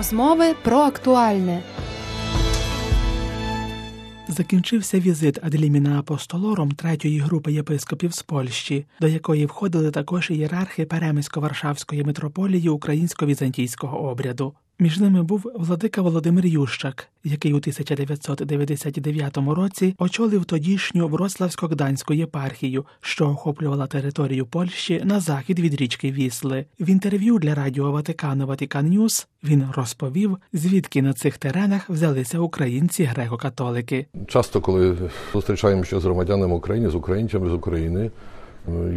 Розмови про актуальне. Закінчився візит ad limina apostolorum третьої групи єпископів з Польщі, до якої входили також ієрархи Перемисько-Варшавської митрополії українсько-візантійського обряду. Між ними був владика Володимир Ющак, який у 1999 році очолив тодішню Вроцлавсько-Гданську єпархію, що охоплювала територію Польщі на захід від річки Вісли. В інтерв'ю для радіо Ватикану Vatican News він розповів, звідки на цих теренах взялися українці греко-католики. Часто, коли зустрічаємося з громадянами України, з українцями з України,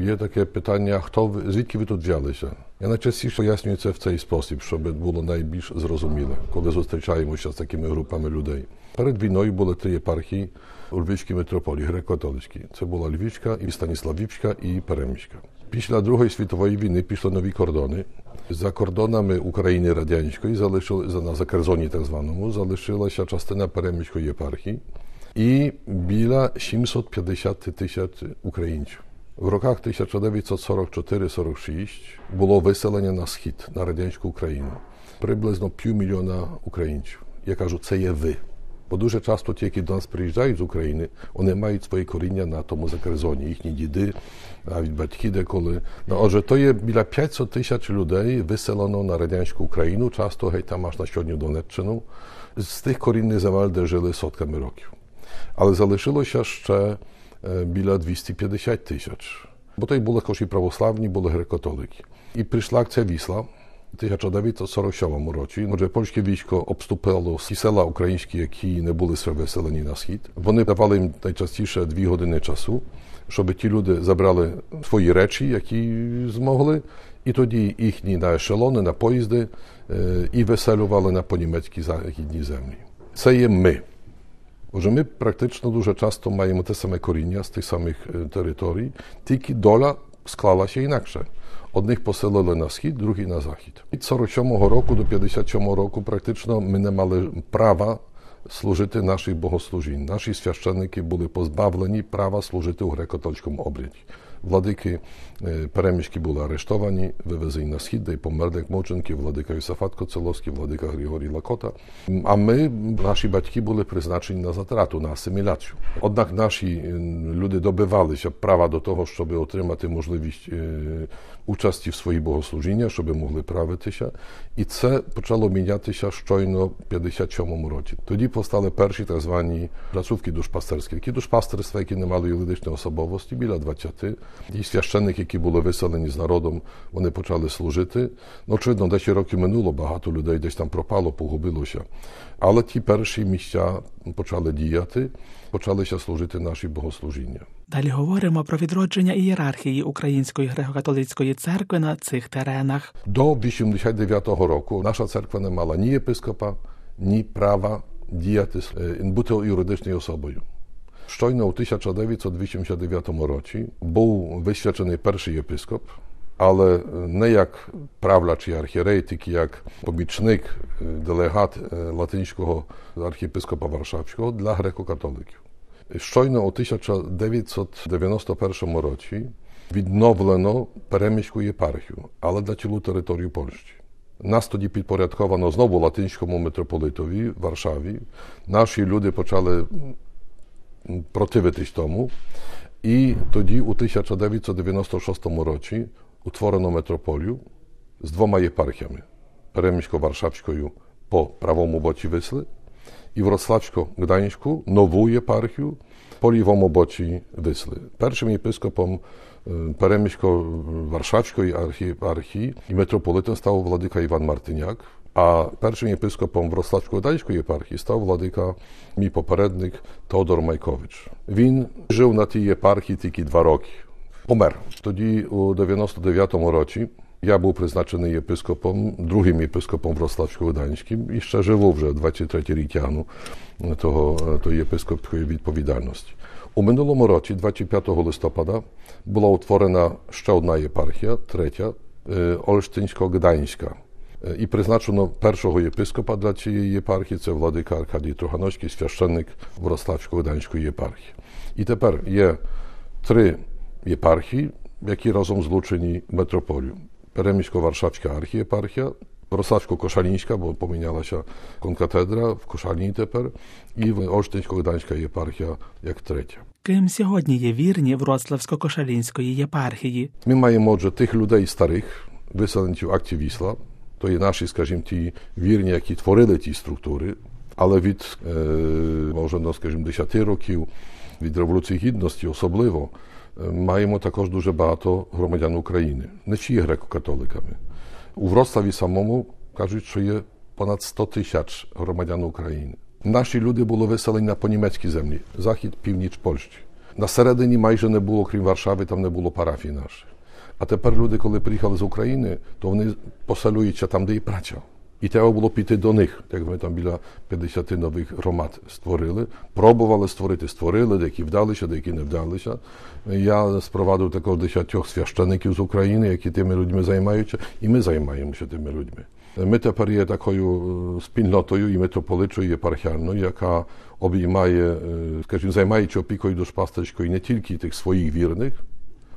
є таке питання: хто ви звідки ви тут взялися? Я найчастіше пояснюю це в цей спосіб, щоб було найбільш зрозуміле, коли зустрічаємося з такими групами людей. Перед війною були три єпархії у Львівській митрополії, греко-католицькі. Це була Львівська, і Станіславівська і Переміська. Після Другої світової війни пішли нові кордони. За кордонами України радянської залишили на Закерзоні, так званому, залишилася частина Переміської єпархії і біля 750 тисяч українців. В роках 1944-46 було виселення на схід на радянську Україну. Приблизно півмільйона українців. Я кажу, це є ви. Бо дуже часто ті, які до нас приїжджають з України, вони мають свої коріння на тому закерзоні, їхні діди, навіть батьки деколи. Ну, отже, то є біля 500 тисяч людей виселено на радянську Україну, часто геть там аж на сьогодні Донеччину, з тих корінних земель, де жили сотками років. Але залишилося ще біля 250 тисяч. Бо то й були також і православні, були греко-католики. І прийшла акція Вісла в 1947 році. Отже, польське військо обступило всі села українські, які не були ще виселені на схід. Вони давали їм найчастіше дві години часу, щоб ті люди забрали свої речі, які змогли, і тоді їхні на ешелони, на поїзди і виселювали на понімецькі західні землі. Це є ми. Отже, ми практично дуже часто маємо те саме коріння з тих самих територій, тільки доля склалася інакше. Одних поселили на схід, другі на захід. Від 47-го року до 57-го року практично ми не мали права служити наших богослужінь. Наші священники були позбавлені права служити у греко-католицькому обряді. Владики переміжки були арештовані, вивезені на схід, де й померли як мовченки, владика Юсафат Коцеловський, владика Григорій Лакота. А ми, наші батьки, були призначені на затрату, на асиміляцію. Однак наші люди добивалися права до того, щоб отримати можливість участі в своїх богослужіннях, щоб могли правитися. І це почало мінятися щойно в 57-му році. Тоді постали перші так звані placówki duszpasterskie. Такі душпастерства, які не мали юридичної особовості, біля 20. І священники, які були виселені з народом, вони почали служити. Ну, очевидно, 10 років минуло, багато людей десь там пропало, погубилося. Але ті перші місця почали діяти, почалися служити наші богослужіння. Далі говоримо про відродження ієрархії Української греко-католицької церкви на цих теренах. До 89-го року наша церква не мала ні єпископа, ні права діяти, бути юридичною особою. Щойно у 1989 році був висвячений перший єпископ, але не як правляч і архірей, тільки як помічник, делегат латинського архієпископа Варшавського для греко-католиків. Щойно у 1991 році відновлено переміську єпархію, але для цілу територію Польщі. Нас тоді підпорядковано знову латинському митрополитові в Варшаві. Наші люди почали противитись тому. І тоді, у 1996 році, утворено метрополію з двома єпархіями: Перемісько-Варшавською по правому боці Висли і Wrocławсько-Gdańsku нову єпархію по лівому боці Висли. Першим єпископом Перемісько-Варшавської архієпархії і митрополитом став владика Іван Мартиняк. a pierwszym episkopom wrocławsko-gdańskiej eparchii stał władyka mi poperednik Teodor Majkowicz. Win żył na tej eparchii tylko dwa roki. Pomerł. Wtedy u 99 roku ja był przeznaczony episkopom, drugim episkopom wrocławsko-gdańskim i szczerze że 23 rikianu to, to episkopskiej odpowiedzialności. U minulym roku, 25 listopada, była utworzona jeszcze jedna eparchia, trzecia, y, olsztyńsko-gdańska. І призначено першого єпископа для цієї єпархії, це владика Аркадій Трохановський, священник Врославсько-Гданської єпархії. І тепер є три єпархії, які разом злучені в метрополію. Перемісько-Варшавська архієпархія, Врославсько-Кошалінська, бо помінялася конкатедра в Кошальній тепер, і Ольштинсько-Гданська єпархія як третя. Ким сьогодні є вірні Вроцлавсько-Кошалінської єпархії? Ми маємо, отже, тих людей старих, виселенців акції Вісла, то є наші, скажімо, ті вірні, які творили ті структури, але від, може, ну, скажімо, 10 років, від Революції Гідності особливо, маємо також дуже багато громадян України, не чи є греко-католиками. У Вроцлаві самому кажуть, що є понад 100 тисяч громадян України. Наші люди були виселені на понімецькій землі, захід, північ Польщі. На середині майже не було, крім Варшави, там не було парафій наших. А тепер люди, коли приїхали з України, то вони поселюються там, де і праця. І треба було піти до них, як ми там біля 50 нових громад створили. Пробували створити, створили, деякі вдалися, деякі не вдалися. Я спровадив також десятьох священиків з України, які тими людьми займаються, і ми займаємося тими людьми. Ми тепер є такою спільнотою і митрополичою єпархіальною, яка обіймає, скажімо, займаючи опікою душпастерською не тільки тих своїх вірних,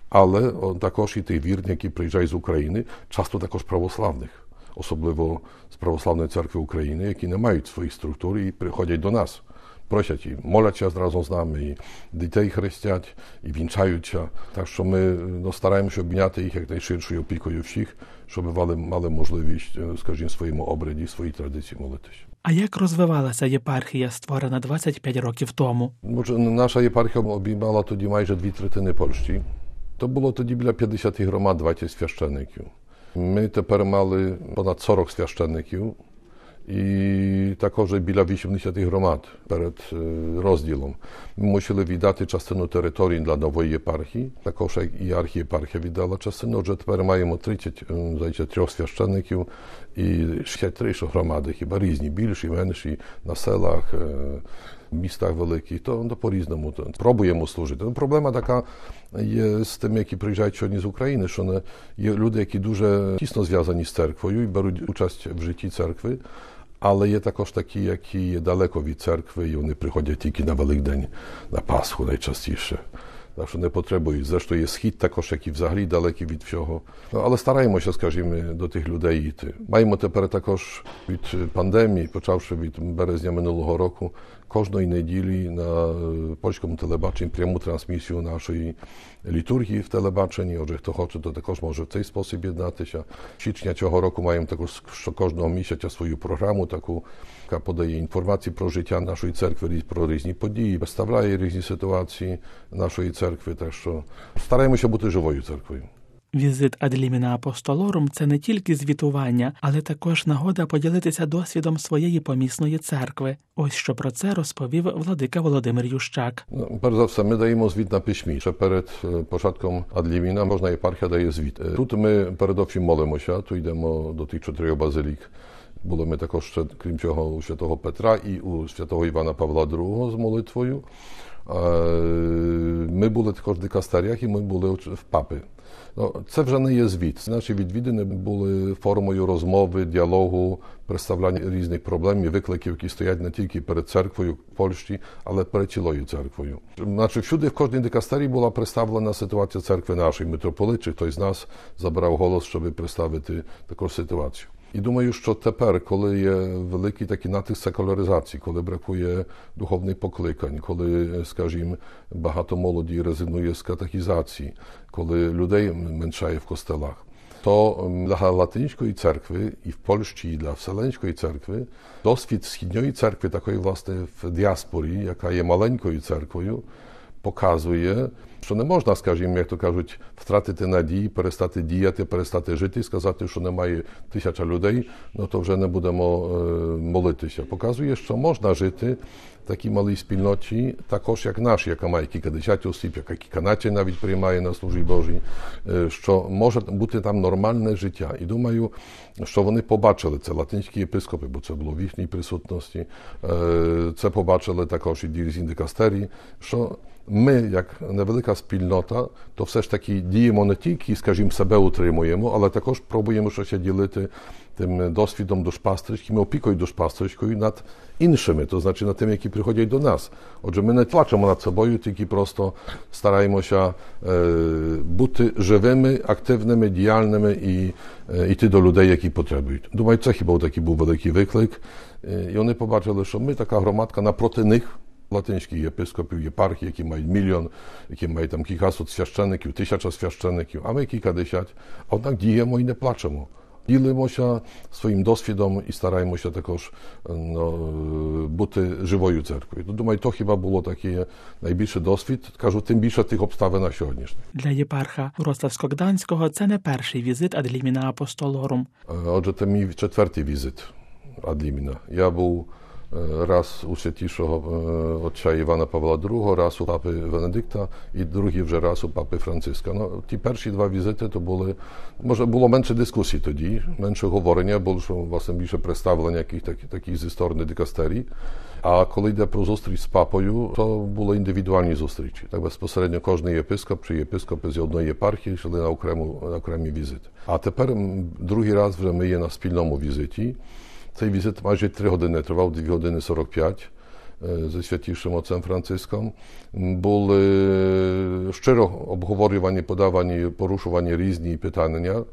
але також і тих вірних, які приїжджають з України, часто також православних, особливо з Православної церкви України, які не мають своїх структур і приходять до нас. Просять і моляться разом з нами, і дітей хрестять, і вінчаються. Так що ми ну, стараємося обміняти їх як найширшою опікою всіх, щоб мали, мали можливість, скажімо, своєму обряді, своїй традиції молитися. А як розвивалася єпархія, створена 25 років тому? Може, наша єпархія обіймала тоді майже дві третини Польщі. To było тоді біля 50 громад, 20 священників. Ми тепер мали понад 40 священників і також біля 80 громад перед розділом. Ми мусили віддати частину території для нової єпархії, також і архієпархія віддала частину. Отже, тепер маємо 30 здається, трьох священників і 63 громади, хіба різні, більші, менші, на селах, містах великих, то, то по-різному то, пробуємо служити. Ну, проблема така є з тими, які приїжджають сьогодні з України, що не, є люди, які дуже тісно зв'язані з церквою і беруть участь в житті церкви. Але є також такі, які є далеко від церкви, і вони приходять тільки на Великдень, на Пасху найчастіше. Так що не потребують. Зрештою, є схід також, який взагалі далекий від всього. Ну, але стараємося, скажімо, до тих людей йти. Маємо тепер також від пандемії, почавши від березня минулого року, кожної неділі на польському телебаченні пряму трансмісію нашої літургії в телебаченні. Отже, хто хоче, то також може в цей спосіб єднатися. Січня цього року маємо також що кожного місяця свою програму, таку, яка подає інформації про життя нашої церкви, про різні події, представляє різні ситуації нашої церкви. Так що стараємося бути живою церквою. Візит Адліміна Апостолорум це не тільки звітування, але також нагода поділитися досвідом своєї помісної церкви. Ось що про це розповів владика Володимир Ющак. Ну, перш за все, ми даємо звіт на письмі. Ще перед початком Адліміна можна єпархія дає звіт. Тут ми передовсім молимося, тут йдемо до тих чотирьох базилік. Були ми також, ще, крім цього, у святого Петра і у святого Івана Павла II з молитвою. Ми були також в дикастеріях і ми були в папи. Ну, Це вже не є звіт. Наші відвідини були формою розмови, діалогу, представляння різних проблем і викликів, які стоять не тільки перед церквою в Польщі, але перед цілою церквою. Значить, всюди в кожній дикастерії була представлена ситуація церкви нашої митрополит, чи хтось з нас забрав голос, щоб представити таку ситуацію. І думаю, що тепер, коли є великий такий натиск секуляризації, коли бракує духовних покликань, коли, скажімо, багато молоді резигнує з катехізації, коли людей меншає в костелах, для латинської церкви і в Польщі, і для Вселенської церкви досвід східної церкви, такої власне в діаспорі, яка є маленькою церквою, показує, що не можна, скажімо, як то кажуть, втратити надії, перестати діяти, перестати жити і сказати, що немає тисяча людей, ну то вже не будемо молитися. Показує, що можна жити в такій малій спільноті, також як наш, яка має кількадесят осіб, яка кільканаті навіть приймає на службі Божій, що може бути там нормальне життя. І думаю, що вони побачили це латинські єпископи, бо це було в їхній присутності. Це побачили також і дірзі дикастерії, що ми, як невелика спільнота, то все ж таки діємо не тільки, скажімо, себе утримуємо, але також пробуємо щось ділити тим досвідом душпастерським, опікою душпастерською над іншими, то значить над тими, які приходять до нас. Отже, ми не плачемо над собою, тільки просто стараємося бути живими, активними, діяльними і йти до людей, які потребують. Думаю, це хіба такий був великий виклик. І вони побачили, що ми така громадка напроти них. Латинських єпископів, єпархій, які мають мільйон, які мають там кількасот священиків, тисяча священиків, а ми кількадесят. Однак діємо і не плачемо. Ділимося своїм досвідом і стараємося також no, бути живою церквою. Думаю, то хіба було такий найбільший досвід, кажу, тим більше тих обставин на сьогоднішніх. Для єпарха Вроцлавсько-Гданського це не перший візит Адліміна Апостолорум. Отже, це мій четвертий візит Адліміна. Я був Raz u świętszego ojca Iwana Pawła II, raz u papy Benedykta i drugi вже раз у папи Франциска. Ну, ті перші два візити то були, може, було менше дискусій тоді, менше говорення, було власне більше представлення яких таких зі сторони дикастерії. А коли йде про зустріч з папою, то були індивідуальні зустрічі. Так безпосередньо кожен єпископ чи єпископи з одної єпархії йшли на окрему на окремі візити. А тепер другий раз вже ми є на спільному візиті. Цей візит майже 3 години тривав, 2 години 45 ze Świętszym Ojcem Francyską. Були щиро обговорювані, подавані, порушувані різні питання.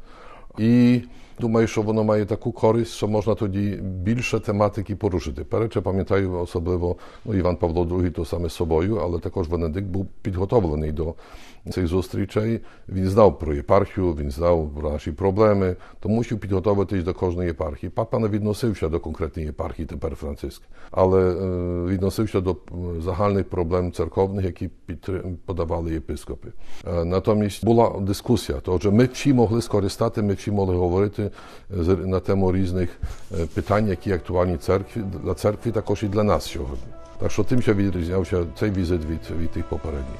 І думаю, що воно має таку користь, що можна тоді більше тематики порушити. Перше пам'ятаю особливо ну, Іван Павло II то саме з собою, але також Венедикт був підготовлений до цих зустрічей. Він знав про єпархію, він знав про наші проблеми, то мусив підготуватись до кожної єпархії. Папа не відносився до конкретної єпархії, тепер Франциск, але відносився до загальних проблем церковних, які подавали єпископи. Натомість була дискусія, тож ми всі могли скористати, ми всі могли говорити на тему різних питань, які актуальні церкві для церкви, також і для нас сьогодні. Так що тим, що відрізнявся цей візит від, від тих попередніх.